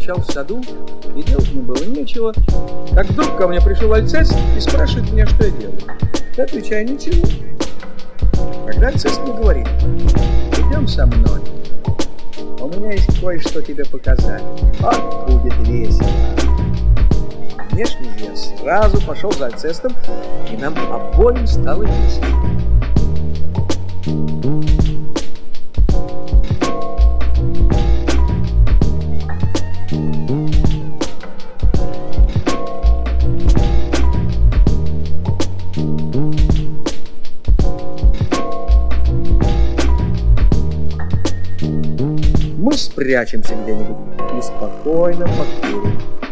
Торчал в саду, и делать мне было нечего, как вдруг ко мне пришел Альцест и спрашивает меня, что я делаю. Я отвечаю, ничего. Тогда Альцест мне говорит, идем со мной. У меня есть кое-что тебе показать. Вот будет весело. Конечно же, я сразу пошел за Альцестом, и нам обоим стало весело. Мы спрячемся где-нибудь и спокойно покурим.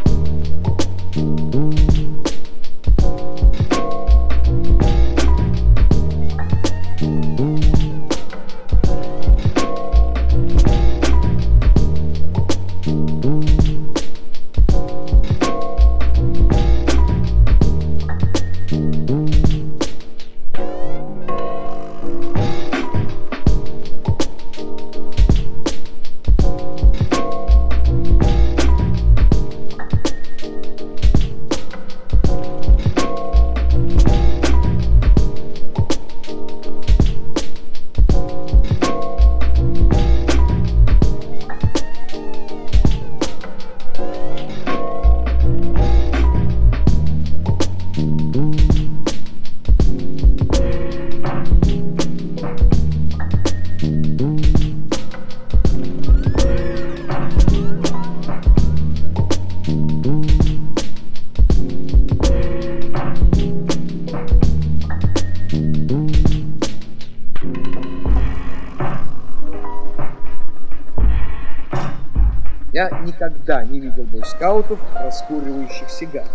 Я никогда не видел бойскаутов, раскуривающих сигары.